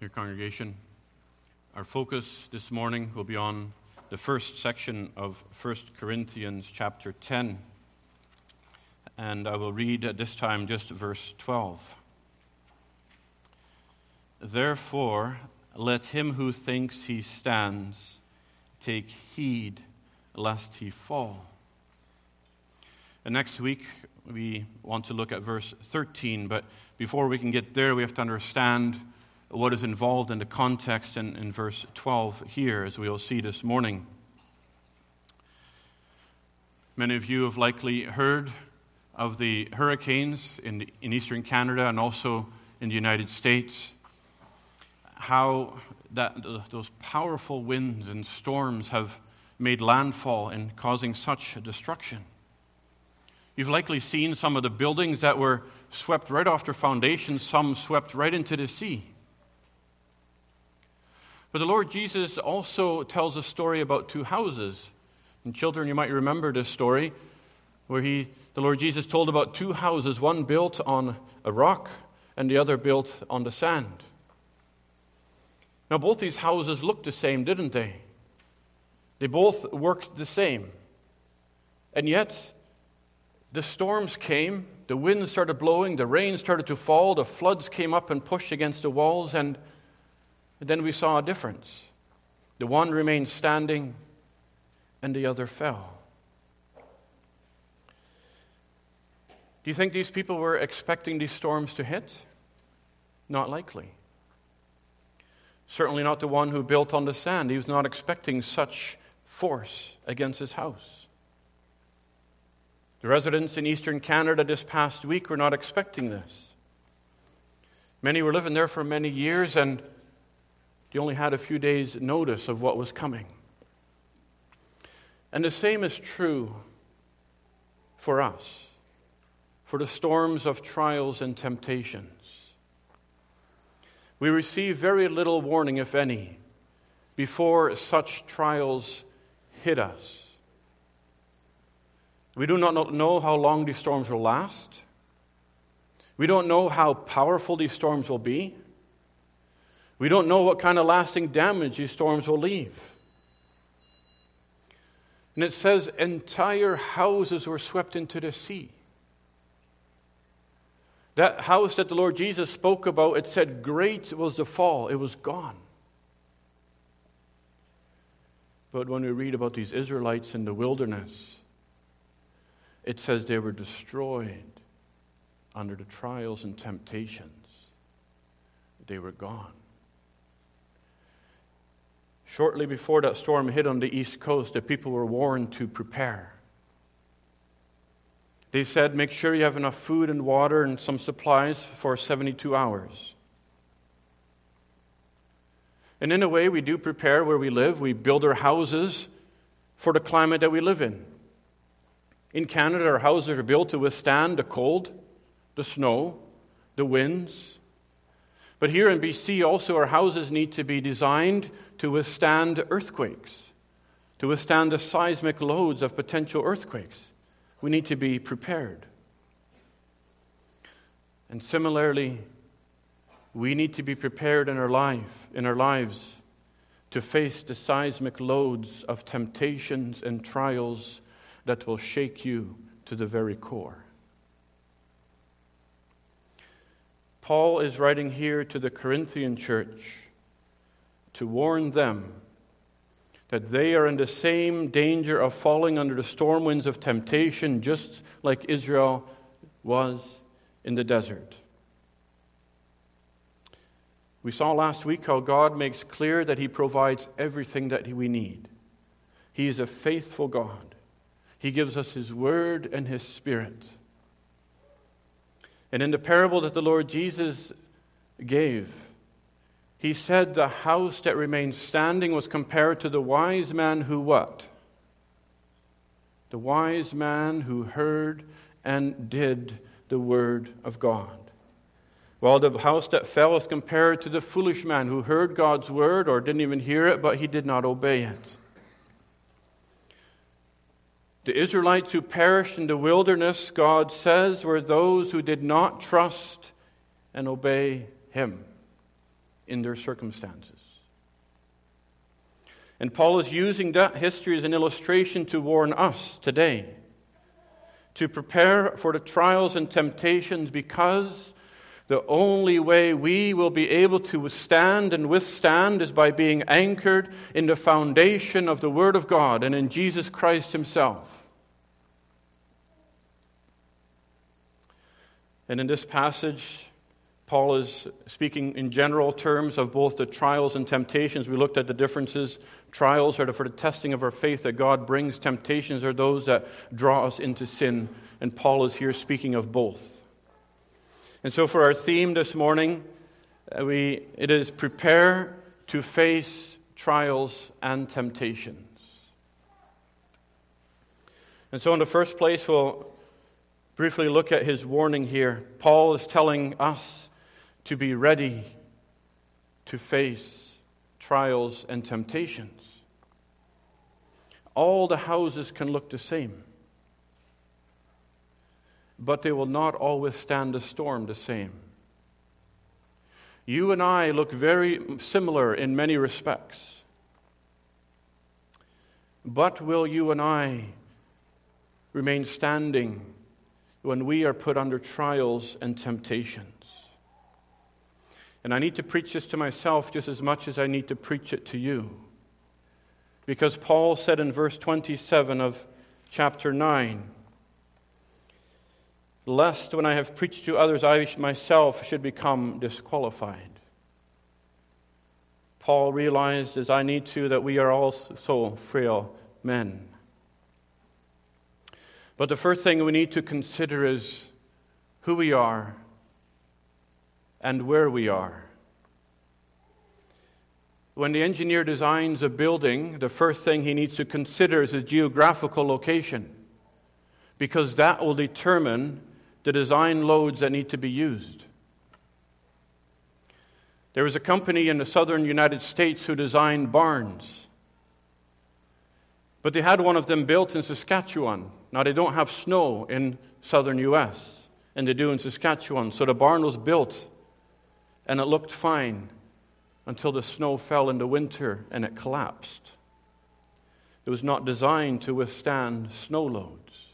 Your congregation, our focus this morning will be on the first section of 1 Corinthians chapter 10. And I will read at this time just verse 12. Therefore, let him who thinks he stands take heed lest he fall. And next week, we want to look at verse 13, but before we can get there, we have to understand what is involved in the context in, in verse 12 here, as we'll see this morning. Many of you have likely heard of the hurricanes in, in eastern Canada and also in the United States, how that, those powerful winds and storms have made landfall and causing such destruction. You've likely seen some of the buildings that were swept right off their foundations, some swept right into the sea. But the Lord Jesus also tells a story about two houses. And children, you might remember this story where he, the Lord Jesus told about two houses, one built on a rock and the other built on the sand. Now, both these houses looked the same, didn't they? They both worked the same. And yet, the storms came, the winds started blowing, the rain started to fall, the floods came up and pushed against the walls, and and then we saw a difference. The one remained standing, and the other fell. Do you think these people were expecting these storms to hit? Not likely. Certainly not the one who built on the sand. He was not expecting such force against his house. The residents in eastern Canada this past week were not expecting this. Many were living there for many years, and you only had a few days' notice of what was coming. And the same is true for us, for the storms of trials and temptations. We receive very little warning, if any, before such trials hit us. We do not know how long these storms will last. We don't know how powerful these storms will be. We don't know what kind of lasting damage these storms will leave. And it says entire houses were swept into the sea. That house that the Lord Jesus spoke about, it said, Great was the fall, it was gone. But when we read about these Israelites in the wilderness, it says they were destroyed under the trials and temptations. They were gone. Shortly before that storm hit on the east coast, the people were warned to prepare. They said, make sure you have enough food and water and some supplies for 72 hours. And in a way, we do prepare where we live. We build our houses for the climate that we live in. In Canada, our houses are built to withstand the cold, the snow, the winds. But here in BC, also, our houses need to be designed to withstand earthquakes, to withstand the seismic loads of potential earthquakes. We need to be prepared. And similarly, we need to be prepared in our life, in our lives, to face the seismic loads of temptations and trials that will shake you to the very core. Paul is writing here to the Corinthian church to warn them that they are in the same danger of falling under the storm winds of temptation, just like Israel was in the desert. We saw last week how God makes clear that He provides everything that we need. He is a faithful God. He gives us His Word and His Spirit. And in the parable that the Lord Jesus gave, he said the house that remained standing was compared to the wise man who what? The wise man who heard and did the word of God. While the house that fell was compared to the foolish man who heard God's word or didn't even hear it, but he did not obey it. The Israelites who perished in the wilderness, God says, were those who did not trust and obey him in their circumstances. And Paul is using that history as an illustration to warn us today to prepare for the trials and temptations because the only way we will be able to withstand and withstand is by being anchored in the foundation of the Word of God and in Jesus Christ Himself. And in this passage, Paul is speaking in general terms of both the trials and temptations. We looked at the differences. Trials are for the testing of our faith that God brings, temptations are those that draw us into sin. And Paul is here speaking of both. And so, for our theme this morning, uh, we, it is prepare to face trials and temptations. And so, in the first place, we'll briefly look at his warning here. Paul is telling us to be ready to face trials and temptations. All the houses can look the same, but they will not always stand the storm the same. You and I look very similar in many respects. But will you and I remain standing when we are put under trials and temptations. And I need to preach this to myself just as much as I need to preach it to you. Because Paul said in verse 27 of chapter 9, Lest when I have preached to others, I myself should become disqualified. Paul realized, as I need to, that we are also frail men. But the first thing we need to consider is who we are and where we are. When the engineer designs a building, the first thing he needs to consider is its geographical location, because that will determine the design loads that need to be used. There was a company in the southern United States who designed barns, but they had one of them built in Saskatchewan. Now, they don't have snow in southern U.S., and they do in Saskatchewan. So the barn was built, and it looked fine until the snow fell in the winter and it collapsed. It was not designed to withstand snow loads.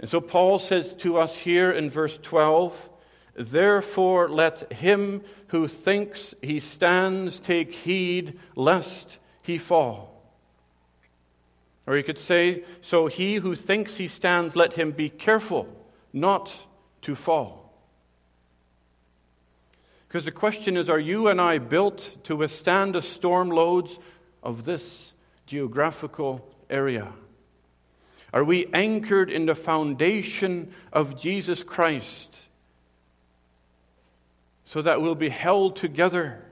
And so Paul says to us here in verse 12, Therefore let him who thinks he stands take heed lest he fall. Or you could say, So he who thinks he stands, let him be careful not to fall. Because the question is are you and I built to withstand the storm loads of this geographical area? Are we anchored in the foundation of Jesus Christ so that we'll be held together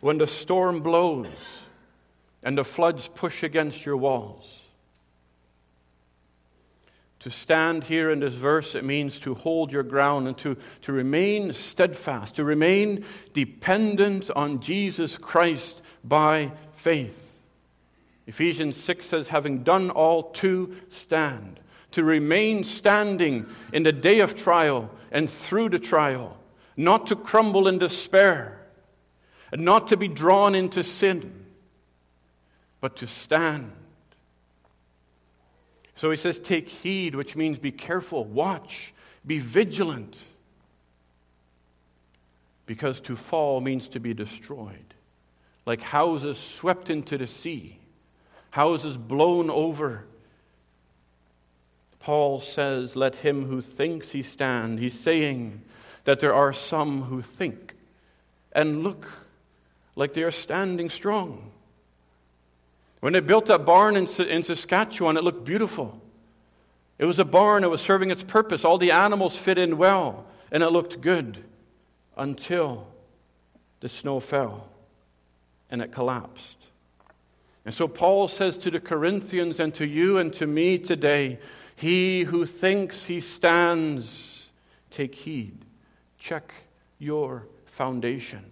when the storm blows? and the floods push against your walls. To stand here in this verse, it means to hold your ground and to, to remain steadfast, to remain dependent on Jesus Christ by faith. Ephesians 6 says, having done all to stand, to remain standing in the day of trial and through the trial, not to crumble in despair, and not to be drawn into sin but to stand. So he says, take heed, which means be careful, watch, be vigilant. Because to fall means to be destroyed. Like houses swept into the sea, houses blown over. Paul says, Let him who thinks he stand. He's saying that there are some who think and look like they are standing strong. When they built that barn in, in Saskatchewan, it looked beautiful. It was a barn it was serving its purpose. All the animals fit in well, and it looked good until the snow fell and it collapsed. And so Paul says to the Corinthians and to you and to me today He who thinks he stands, take heed. Check your foundation,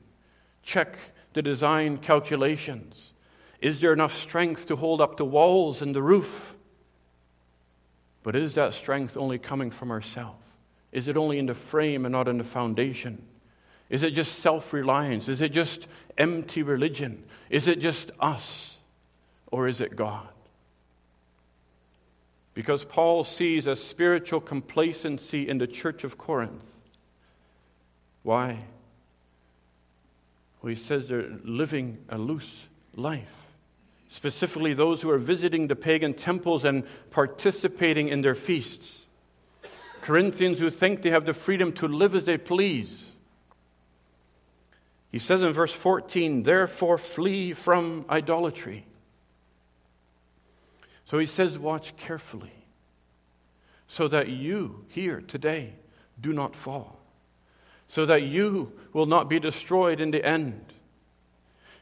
check the design calculations. Is there enough strength to hold up the walls and the roof? But is that strength only coming from ourselves? Is it only in the frame and not in the foundation? Is it just self reliance? Is it just empty religion? Is it just us? Or is it God? Because Paul sees a spiritual complacency in the church of Corinth. Why? Well, he says they're living a loose life. Specifically, those who are visiting the pagan temples and participating in their feasts. Corinthians who think they have the freedom to live as they please. He says in verse 14, therefore flee from idolatry. So he says, watch carefully so that you here today do not fall, so that you will not be destroyed in the end.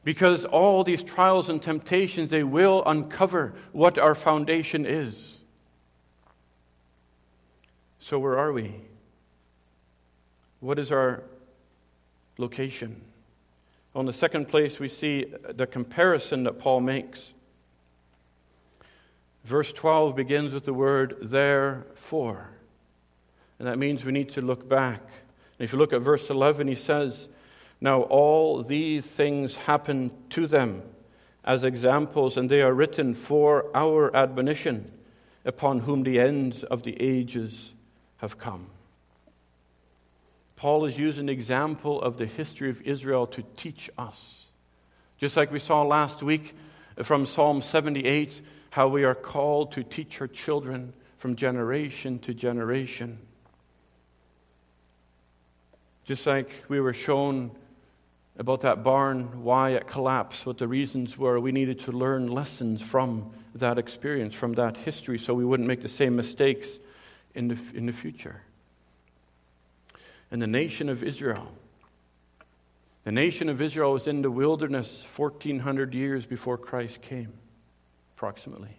Because all these trials and temptations, they will uncover what our foundation is. So, where are we? What is our location? On the second place, we see the comparison that Paul makes. Verse 12 begins with the word therefore. And that means we need to look back. And if you look at verse 11, he says, Now all these things happen to them as examples, and they are written for our admonition, upon whom the ends of the ages have come. Paul is using example of the history of Israel to teach us. Just like we saw last week from Psalm 78, how we are called to teach our children from generation to generation. Just like we were shown about that barn, why it collapsed, what the reasons were, we needed to learn lessons from that experience, from that history, so we wouldn't make the same mistakes in the, in the future and the nation of Israel. The nation of Israel was in the wilderness 1400 years before Christ came, approximately.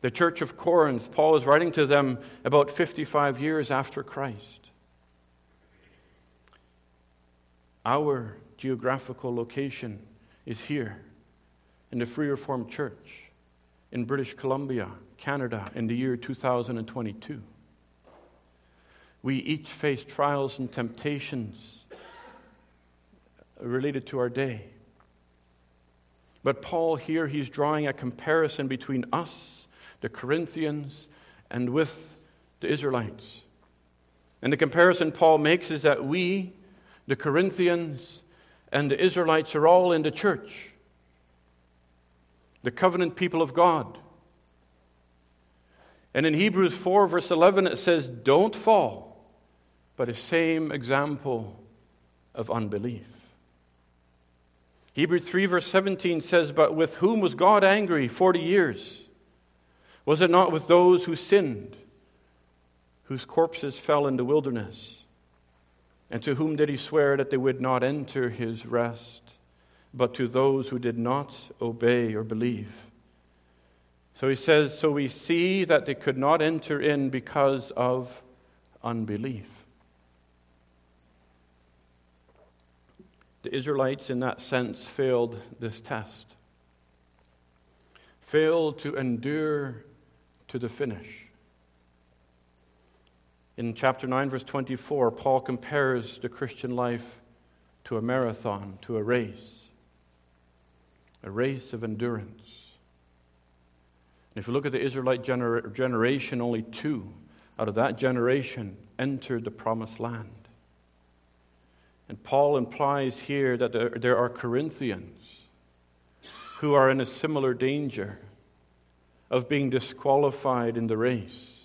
The church of Corinth, Paul is writing to them about 55 years after Christ. Our geographical location is here in the Free Reformed Church in British Columbia, Canada, in the year 2022. We each face trials and temptations related to our day. But Paul here, he's drawing a comparison between us, the Corinthians, and with the Israelites. And the comparison Paul makes is that we, the Corinthians, and the Israelites are all in the church, the covenant people of God. And in Hebrews 4, verse 11, it says, Don't fall but a same example of unbelief. Hebrews 3, verse 17 says, But with whom was God angry 40 years? Was it not with those who sinned, whose corpses fell in the wilderness? And to whom did he swear that they would not enter his rest, but to those who did not obey or believe? So he says, So we see that they could not enter in because of unbelief. The Israelites, in that sense, failed this test, failed to endure to the finish. In chapter 9, verse 24, Paul compares the Christian life to a marathon, to a race, a race of endurance. And if you look at the Israelite gener- generation, only two out of that generation entered the promised land. And Paul implies here that there, there are Corinthians who are in a similar danger of being disqualified in the race,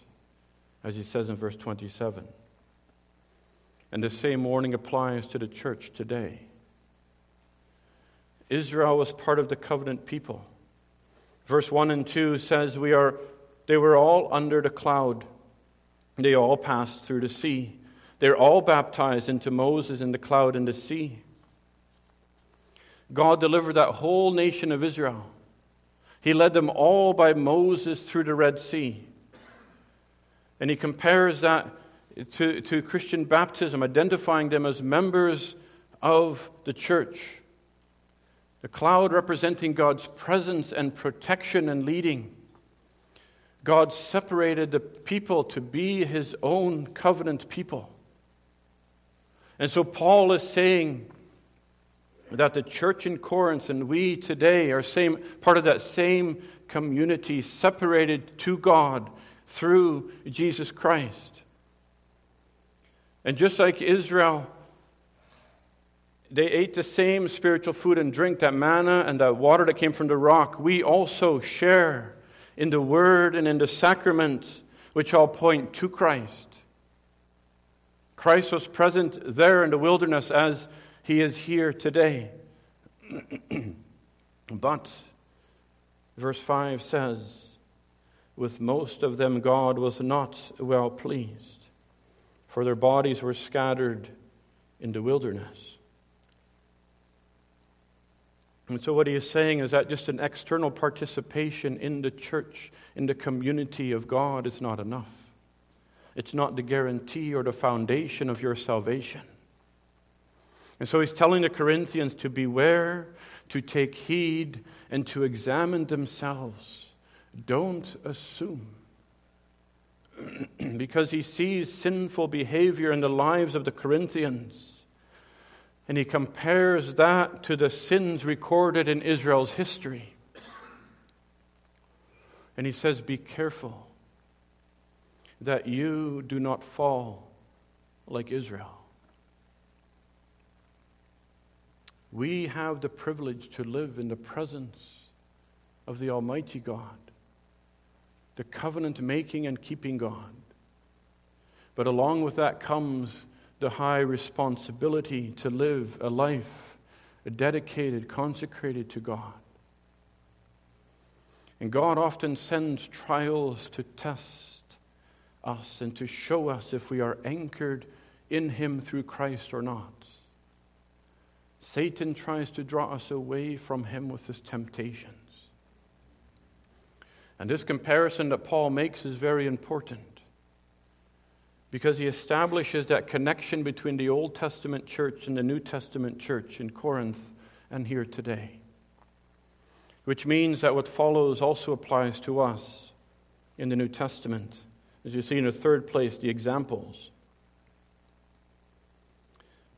as he says in verse 27. And the same warning applies to the church today. Israel was part of the covenant people. Verse 1 and 2 says, we are, They were all under the cloud, they all passed through the sea. They're all baptized into Moses in the cloud and the sea. God delivered that whole nation of Israel. He led them all by Moses through the Red Sea. And he compares that to, to Christian baptism, identifying them as members of the church. The cloud representing God's presence and protection and leading. God separated the people to be his own covenant people. And so Paul is saying that the church in Corinth and we today are same, part of that same community, separated to God through Jesus Christ. And just like Israel, they ate the same spiritual food and drink, that manna and that water that came from the rock. We also share in the word and in the sacraments, which all point to Christ. Christ was present there in the wilderness as he is here today. but, verse 5 says, with most of them God was not well pleased, for their bodies were scattered in the wilderness. And so, what he is saying is that just an external participation in the church, in the community of God, is not enough. It's not the guarantee or the foundation of your salvation. And so, he's telling the Corinthians to beware, to take heed, and to examine themselves. Don't assume. because he sees sinful behavior in the lives of the Corinthians and he compares that to the sins recorded in Israel's history. And he says, Be careful that you do not fall like Israel. We have the privilege to live in the presence of the Almighty God, the covenant making and keeping God. But along with that comes the high responsibility to live a life dedicated, consecrated to God. And God often sends trials to test us and to show us if we are anchored in Him through Christ or not. Satan tries to draw us away from Him with his temptations. And this comparison that Paul makes is very important because he establishes that connection between the Old Testament church and the New Testament church in Corinth and here today. Which means that what follows also applies to us in the New Testament. As you see in the third place, the examples.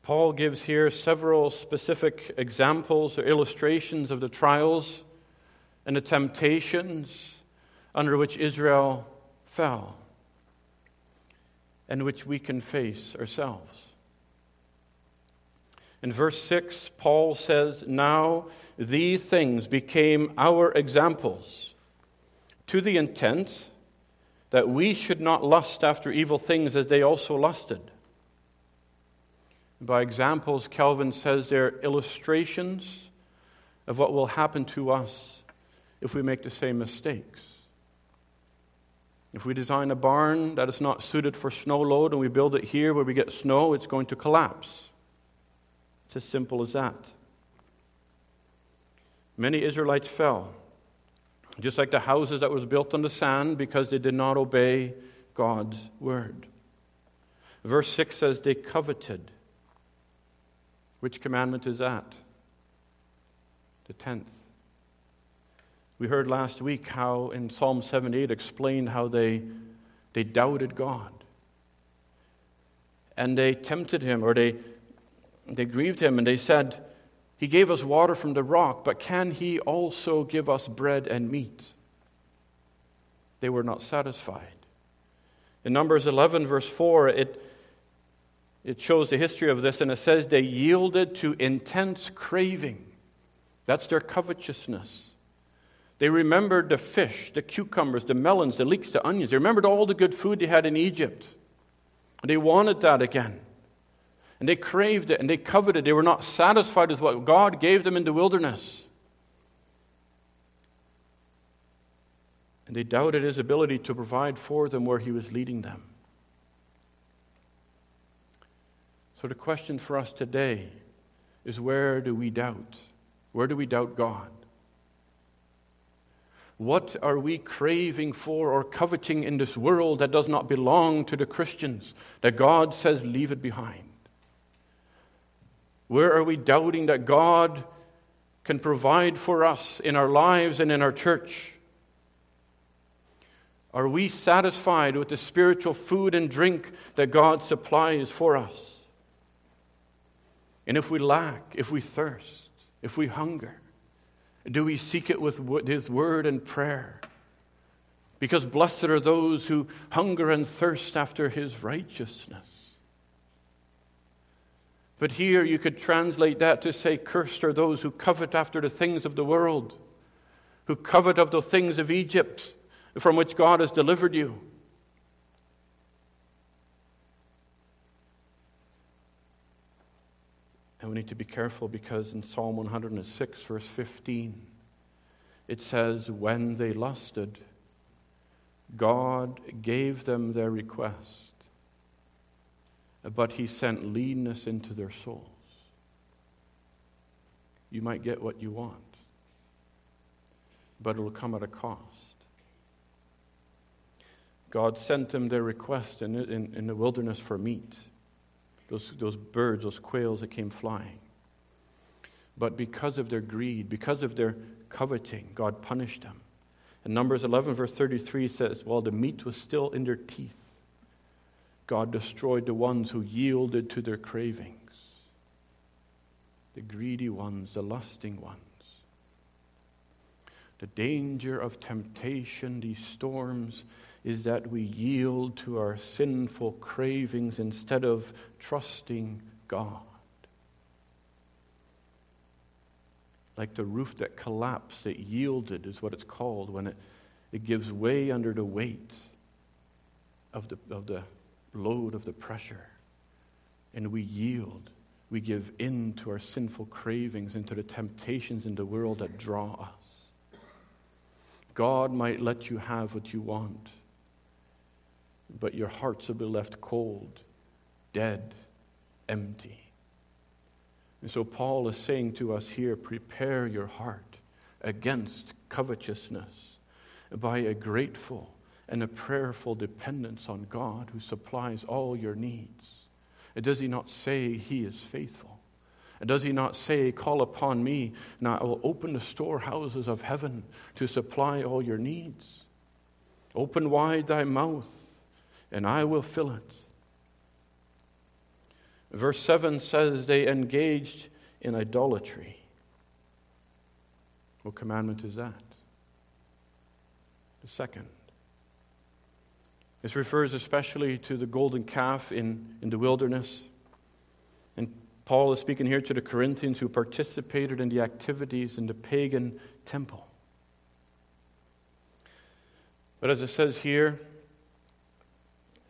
Paul gives here several specific examples or illustrations of the trials and the temptations under which Israel fell and which we can face ourselves. In verse 6, Paul says, Now these things became our examples, to the intent that we should not lust after evil things as they also lusted. By examples, Calvin says they're illustrations of what will happen to us if we make the same mistakes. If we design a barn that is not suited for snow load and we build it here where we get snow, it's going to collapse. It's as simple as that. Many Israelites fell, just like the houses that was built on the sand because they did not obey God's word. Verse 6 says they coveted. Which commandment is that? The tenth. We heard last week how in Psalm 78 explained how they, they doubted God. And they tempted him, or they, they grieved him, and they said, He gave us water from the rock, but can He also give us bread and meat? They were not satisfied. In Numbers 11, verse 4, it, it shows the history of this, and it says they yielded to intense craving. That's their covetousness. They remembered the fish, the cucumbers, the melons, the leeks, the onions. They remembered all the good food they had in Egypt. And they wanted that again. And they craved it and they coveted. it. They were not satisfied with what God gave them in the wilderness. And they doubted his ability to provide for them where he was leading them. So the question for us today is where do we doubt? Where do we doubt God? What are we craving for or coveting in this world that does not belong to the Christians, that God says, leave it behind? Where are we doubting that God can provide for us in our lives and in our church? Are we satisfied with the spiritual food and drink that God supplies for us? And if we lack, if we thirst, if we hunger, do we seek it with His word and prayer? Because blessed are those who hunger and thirst after His righteousness. But here you could translate that to say, Cursed are those who covet after the things of the world, who covet of the things of Egypt from which God has delivered you. And we need to be careful because in Psalm 106, verse 15, it says, When they lusted, God gave them their request but he sent leanness into their souls. You might get what you want, but it will come at a cost. God sent them their request in, in, in the wilderness for meat, those, those birds, those quails that came flying. But because of their greed, because of their coveting, God punished them. And Numbers 11, verse 33 says, While the meat was still in their teeth, God destroyed the ones who yielded to their cravings, the greedy ones, the lusting ones. The danger of temptation, these storms, is that we yield to our sinful cravings instead of trusting God. Like the roof that collapsed, it yielded, is what it's called, when it, it gives way under the weight of the, of the load of the pressure. And we yield. We give in to our sinful cravings and to the temptations in the world that draw us. God might let you have what you want, but your hearts will be left cold, dead, empty. And so Paul is saying to us here prepare your heart against covetousness by a grateful and a prayerful dependence on God who supplies all your needs. Does he not say he is faithful? And does he not say, Call upon me, and I will open the storehouses of heaven to supply all your needs? Open wide thy mouth, and I will fill it. Verse 7 says, They engaged in idolatry. What commandment is that? The second. This refers especially to the golden calf in, in the wilderness. And Paul is speaking here to the Corinthians who participated in the activities in the pagan temple. But as it says here,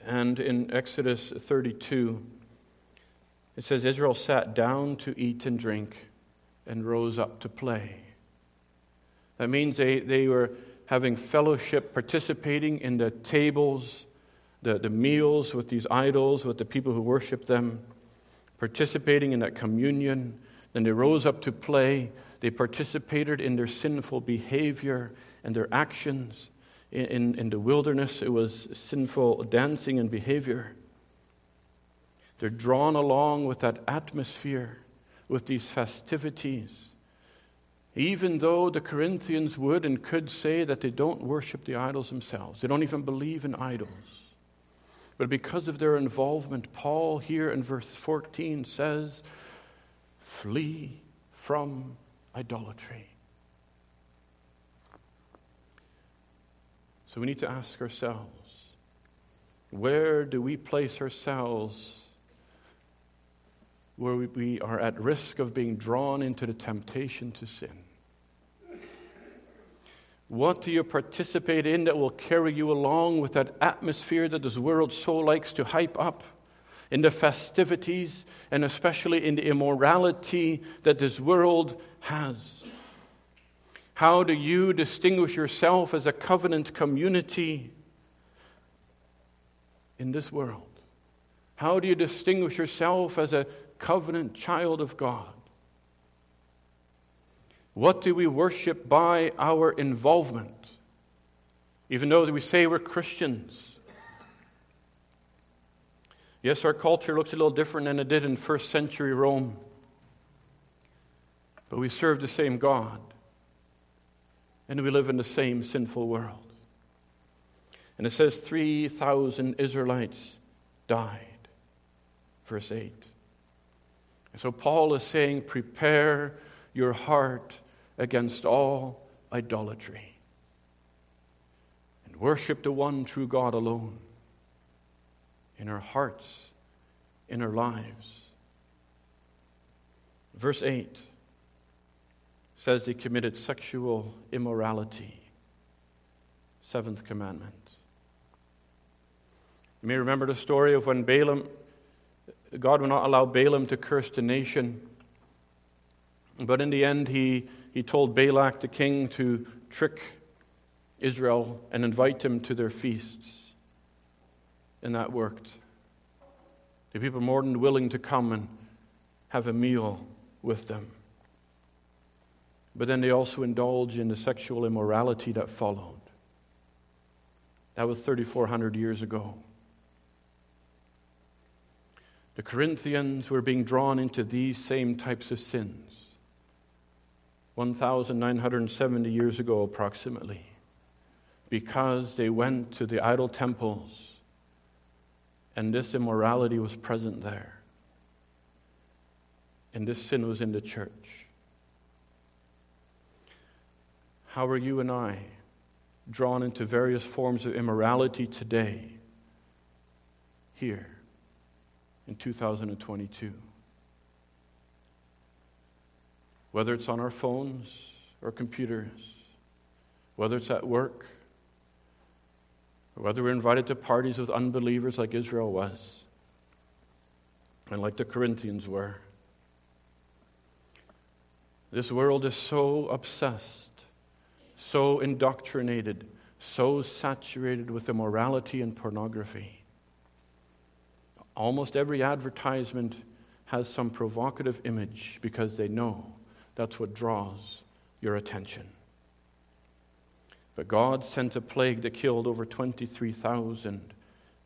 and in Exodus 32, it says Israel sat down to eat and drink and rose up to play. That means they, they were having fellowship, participating in the tables the, the meals with these idols, with the people who worship them, participating in that communion. Then they rose up to play. They participated in their sinful behavior and their actions. In, in, in the wilderness, it was sinful dancing and behavior. They're drawn along with that atmosphere, with these festivities. Even though the Corinthians would and could say that they don't worship the idols themselves, they don't even believe in idols. But because of their involvement, Paul here in verse 14 says, Flee from idolatry. So we need to ask ourselves where do we place ourselves where we are at risk of being drawn into the temptation to sin? What do you participate in that will carry you along with that atmosphere that this world so likes to hype up? In the festivities and especially in the immorality that this world has. How do you distinguish yourself as a covenant community in this world? How do you distinguish yourself as a covenant child of God? What do we worship by our involvement? Even though we say we're Christians. Yes, our culture looks a little different than it did in first century Rome. But we serve the same God. And we live in the same sinful world. And it says 3,000 Israelites died. Verse 8. So Paul is saying, prepare your heart against all idolatry and worship the one true God alone in our hearts, in our lives. Verse 8 says he committed sexual immorality. Seventh commandment. You may remember the story of when Balaam, God would not allow Balaam to curse the nation. But in the end, he, he told Balak, the king, to trick Israel and invite them to their feasts. And that worked. The people were more than willing to come and have a meal with them. But then they also indulged in the sexual immorality that followed. That was 3,400 years ago. The Corinthians were being drawn into these same types of sins 1,970 years ago, approximately, because they went to the idol temples and this immorality was present there. And this sin was in the church. How are you and I drawn into various forms of immorality today, here? in 2022. Whether it's on our phones or computers, whether it's at work, or whether we're invited to parties with unbelievers like Israel was, and like the Corinthians were. This world is so obsessed, so indoctrinated, so saturated with immorality and pornography Almost every advertisement has some provocative image because they know that's what draws your attention. But God sent a plague that killed over 23,000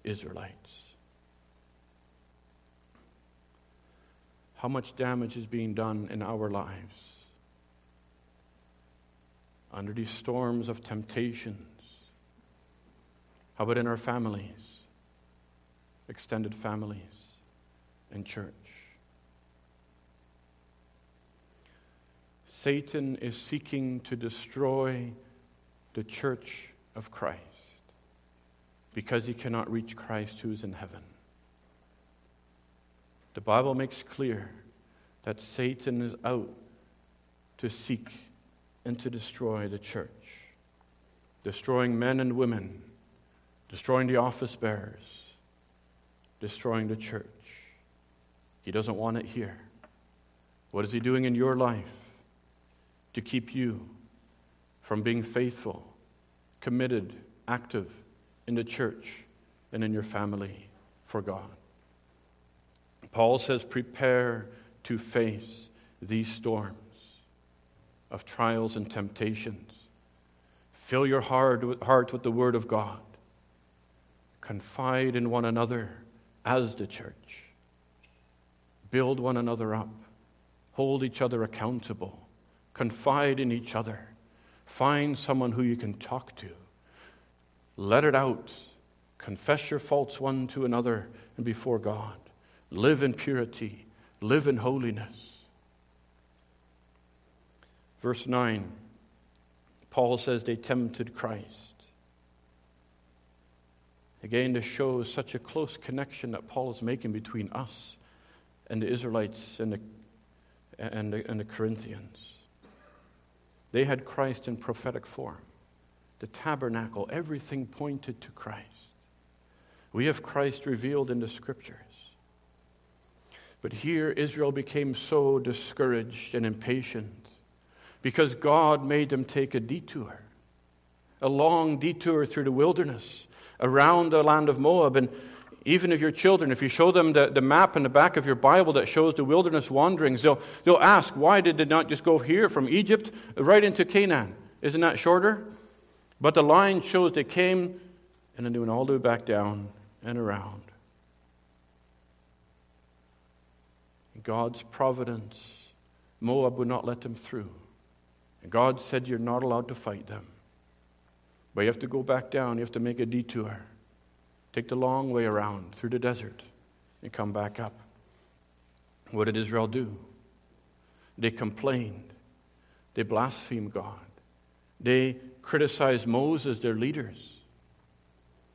Israelites. How much damage is being done in our lives? Under these storms of temptations. How about in our families? extended families, and church. Satan is seeking to destroy the church of Christ because he cannot reach Christ who is in heaven. The Bible makes clear that Satan is out to seek and to destroy the church, destroying men and women, destroying the office bearers, destroying the church. He doesn't want it here. What is He doing in your life to keep you from being faithful, committed, active in the church and in your family for God? Paul says, prepare to face these storms of trials and temptations. Fill your heart with, the Word of God. Confide in one another as the church. Build one another up, hold each other accountable, confide in each other, find someone who you can talk to, let it out, confess your faults one to another and before God, live in purity, live in holiness. Verse 9, Paul says they tempted Christ. Again, this shows such a close connection that Paul is making between us and the Israelites and the, and the, and the Corinthians. They had Christ in prophetic form. The tabernacle, everything pointed to Christ. We have Christ revealed in the scriptures. But here, Israel became so discouraged and impatient because God made them take a detour, a long detour through the wilderness around the land of Moab. And even if your children, if you show them the, the map in the back of your Bible that shows the wilderness wanderings, they'll, they'll ask, why did they not just go here from Egypt right into Canaan? Isn't that shorter? But the line shows they came and then they went all the way back down and around. God's providence, Moab would not let them through. And God said, You're not allowed to fight them. But you have to go back down. You have to make a detour. Take the long way around through the desert and come back up. What did Israel do? They complained. They blasphemed God. They criticized Moses, their leaders.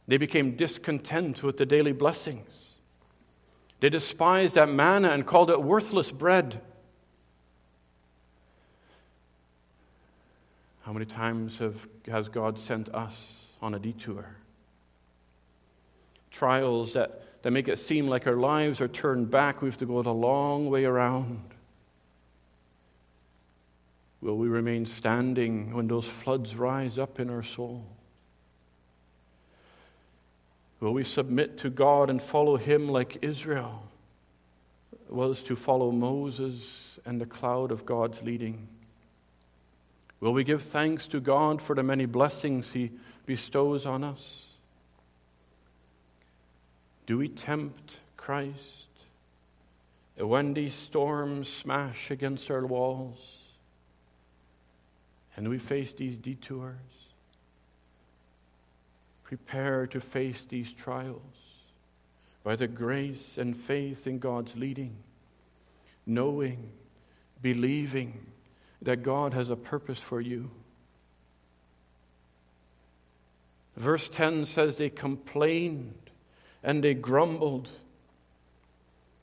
They became discontent with the daily blessings. They despised that manna and called it worthless bread. How many times have, has God sent us on a detour? Trials that, that make it seem like our lives are turned back. We have to go the long way around. Will we remain standing when those floods rise up in our soul? Will we submit to God and follow Him like Israel was to follow Moses and the cloud of God's leading? Will we give thanks to God for the many blessings He bestows on us? Do we tempt Christ when these storms smash against our walls and we face these detours? Prepare to face these trials by the grace and faith in God's leading, knowing, believing that God has a purpose for you. Verse 10 says they complained and they grumbled.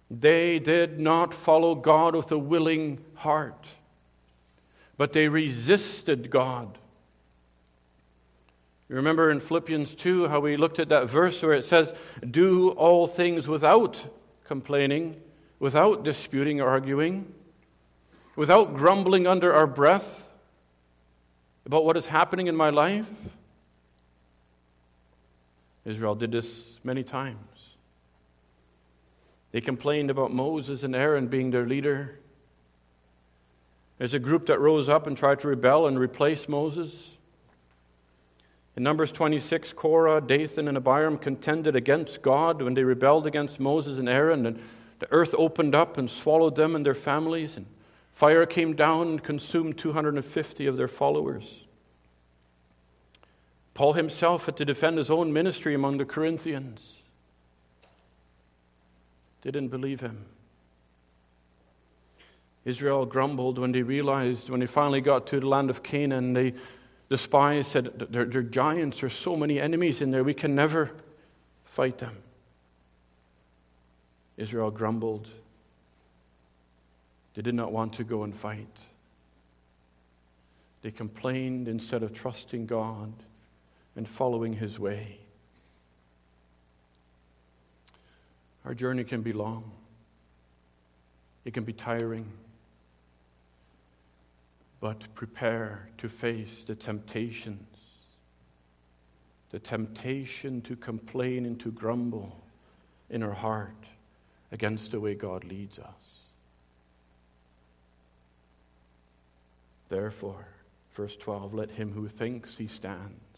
They did not follow God with a willing heart, but they resisted God. You remember in Philippians 2 how we looked at that verse where it says, Do all things without complaining, without disputing or arguing, without grumbling under our breath about what is happening in my life? Israel did this many times. They complained about Moses and Aaron being their leader. There's a group that rose up and tried to rebel and replace Moses. In Numbers 26, Korah, Dathan, and Abiram contended against God when they rebelled against Moses and Aaron, and the earth opened up and swallowed them and their families, and fire came down and consumed 250 of their followers. Paul himself had to defend his own ministry among the Corinthians. They didn't believe him. Israel grumbled when they realized, when they finally got to the land of Canaan, they the spies said, They're, they're giants, there's so many enemies in there, we can never fight them. Israel grumbled. They did not want to go and fight. They complained instead of trusting God and following His way. Our journey can be long, it can be tiring but prepare to face the temptations. The temptation to complain and to grumble in our heart against the way God leads us. Therefore, verse 12, let him who thinks he stands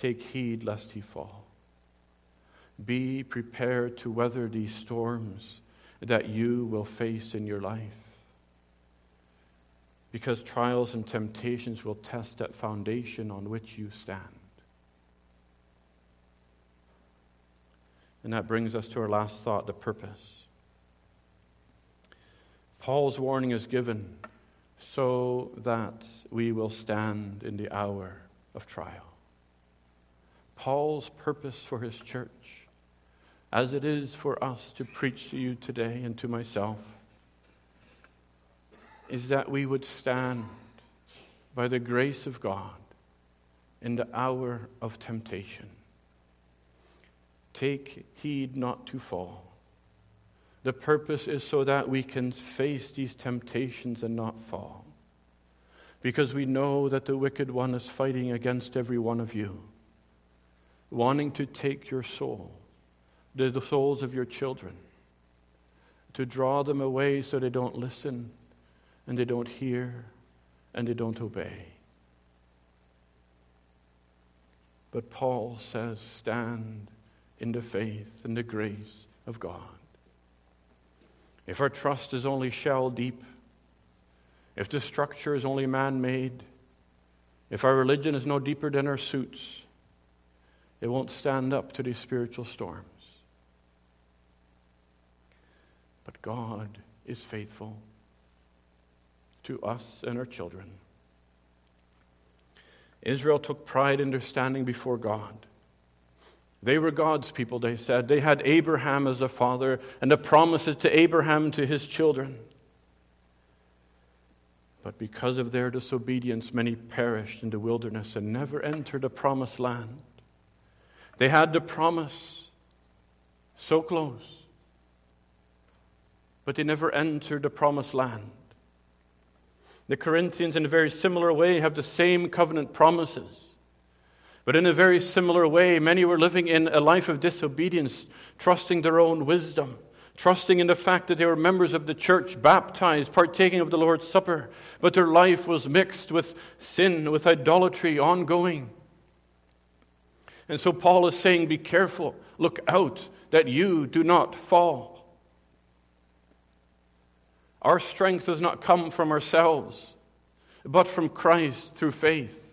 take heed lest he fall. Be prepared to weather these storms that you will face in your life because trials and temptations will test that foundation on which you stand. And that brings us to our last thought the purpose. Paul's warning is given so that we will stand in the hour of trial. Paul's purpose for his church, as it is for us to preach to you today and to myself is that we would stand by the grace of God in the hour of temptation. Take heed not to fall. The purpose is so that we can face these temptations and not fall. Because we know that the wicked one is fighting against every one of you, wanting to take your soul, the souls of your children, to draw them away so they don't listen and they don't hear and they don't obey. But Paul says, stand in the faith and the grace of God. If our trust is only shell deep, if the structure is only man made, if our religion is no deeper than our suits, it won't stand up to these spiritual storms. But God is faithful to us and our children. Israel took pride in their standing before God. They were God's people, they said. They had Abraham as their father and the promises to Abraham to his children. But because of their disobedience, many perished in the wilderness and never entered the promised land. They had the promise so close, but they never entered the promised land. The Corinthians, in a very similar way, have the same covenant promises. But in a very similar way, many were living in a life of disobedience, trusting their own wisdom, trusting in the fact that they were members of the church, baptized, partaking of the Lord's Supper, but their life was mixed with sin, with idolatry ongoing. And so Paul is saying, Be careful, look out that you do not fall. Our strength does not come from ourselves, but from Christ through faith.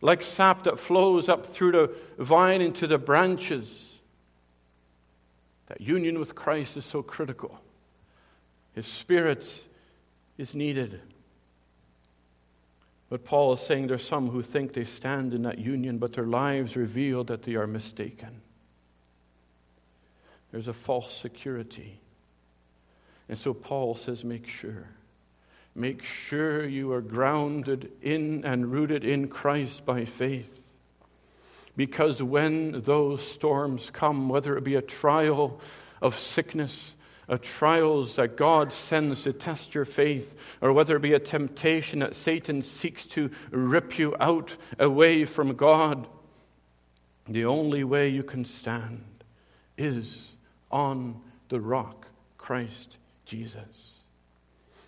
Like sap that flows up through the vine into the branches, that union with Christ is so critical. His Spirit is needed. But Paul is saying there's some who think they stand in that union, but their lives reveal that they are mistaken. There's a false security. And so Paul says, make sure. Make sure you are grounded in and rooted in Christ by faith. Because when those storms come, whether it be a trial of sickness, a trials that God sends to test your faith, or whether it be a temptation that Satan seeks to rip you out away from God, the only way you can stand is on the rock, Christ Jesus.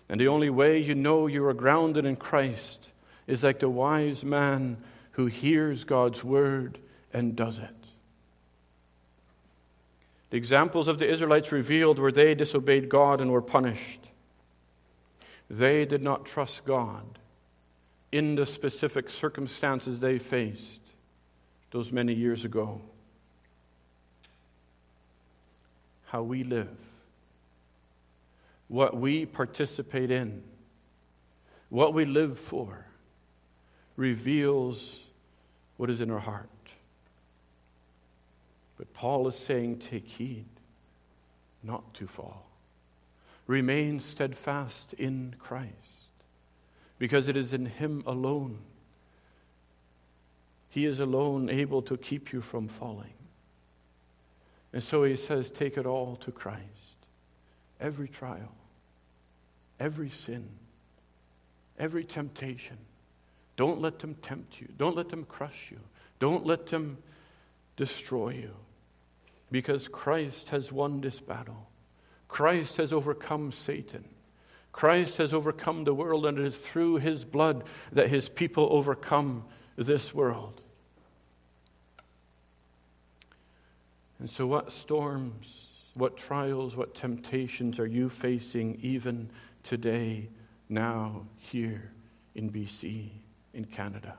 And the only way you know you are grounded in Christ is like the wise man who hears God's word and does it. The examples of the Israelites revealed where they disobeyed God and were punished. They did not trust God in the specific circumstances they faced those many years ago. How we live what we participate in, what we live for, reveals what is in our heart. But Paul is saying, take heed not to fall. Remain steadfast in Christ, because it is in Him alone. He is alone able to keep you from falling. And so he says, take it all to Christ. Every trial, every sin, every temptation. Don't let them tempt you. Don't let them crush you. Don't let them destroy you. Because Christ has won this battle. Christ has overcome Satan. Christ has overcome the world, and it is through his blood that his people overcome this world. And so, what storms, what trials, what temptations are you facing even today, now, here in BC, in Canada.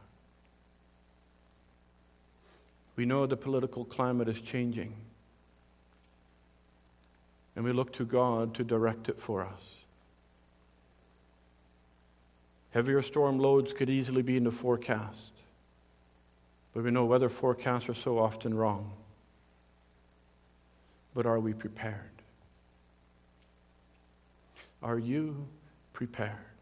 We know the political climate is changing, and we look to God to direct it for us. Heavier storm loads could easily be in the forecast, but we know weather forecasts are so often wrong. But are we prepared? Are you prepared?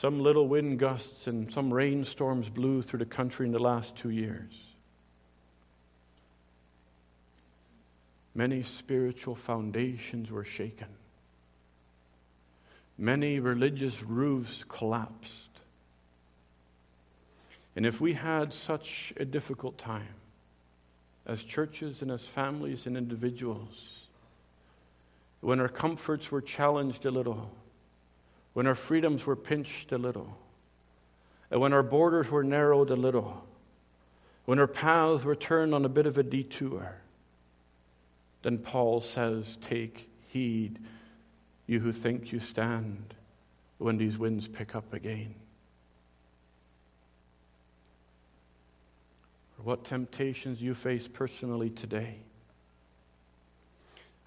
Some little wind gusts and some rainstorms blew through the country in the last two years. Many spiritual foundations were shaken. Many religious roofs collapsed. And if we had such a difficult time as churches and as families and individuals, when our comforts were challenged a little, when our freedoms were pinched a little, and when our borders were narrowed a little, when our paths were turned on a bit of a detour, then Paul says, Take heed, you who think you stand, when these winds pick up again. What temptations you face personally today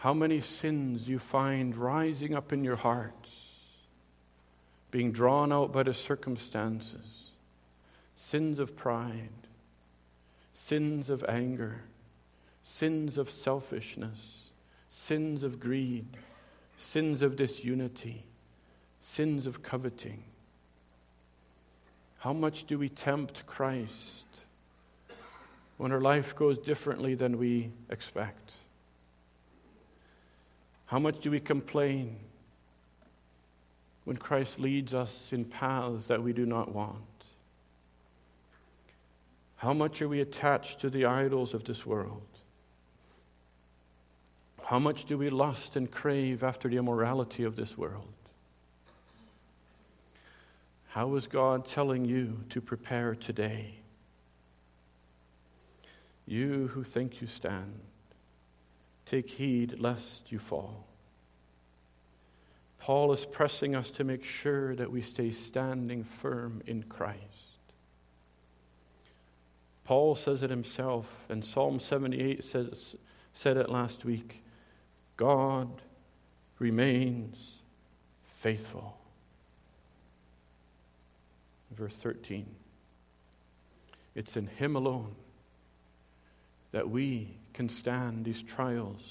how many sins you find rising up in your hearts, being drawn out by the circumstances, sins of pride, sins of anger, sins of selfishness, sins of greed, sins of disunity, sins of coveting. How much do we tempt Christ when our life goes differently than we expect? How much do we complain when Christ leads us in paths that we do not want? How much are we attached to the idols of this world? How much do we lust and crave after the immorality of this world? How is God telling you to prepare today? You who think you stand, take heed lest you fall. Paul is pressing us to make sure that we stay standing firm in Christ. Paul says it himself, and Psalm 78 says, said it last week God remains faithful verse 13. It's in Him alone that we can stand these trials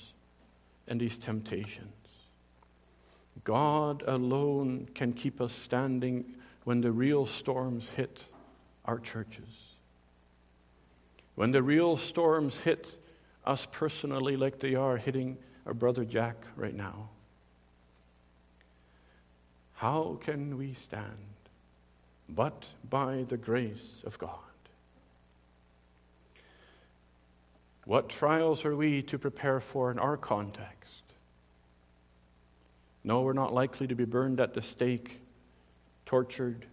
and these temptations. God alone can keep us standing when the real storms hit our churches. When the real storms hit us personally, like they are hitting our brother Jack right now. How can we stand? but by the grace of God. What trials are we to prepare for in our context? No, we're not likely to be burned at the stake, tortured,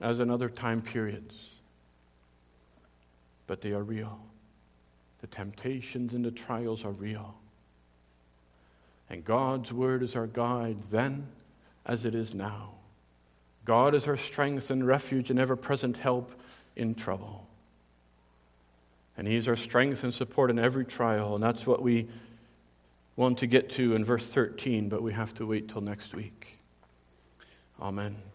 as in other time periods. But they are real. The temptations and the trials are real. And God's word is our guide then as it is now. God is our strength and refuge and ever present help in trouble. And He's our strength and support in every trial. And that's what we want to get to in verse 13, but we have to wait till next week. Amen.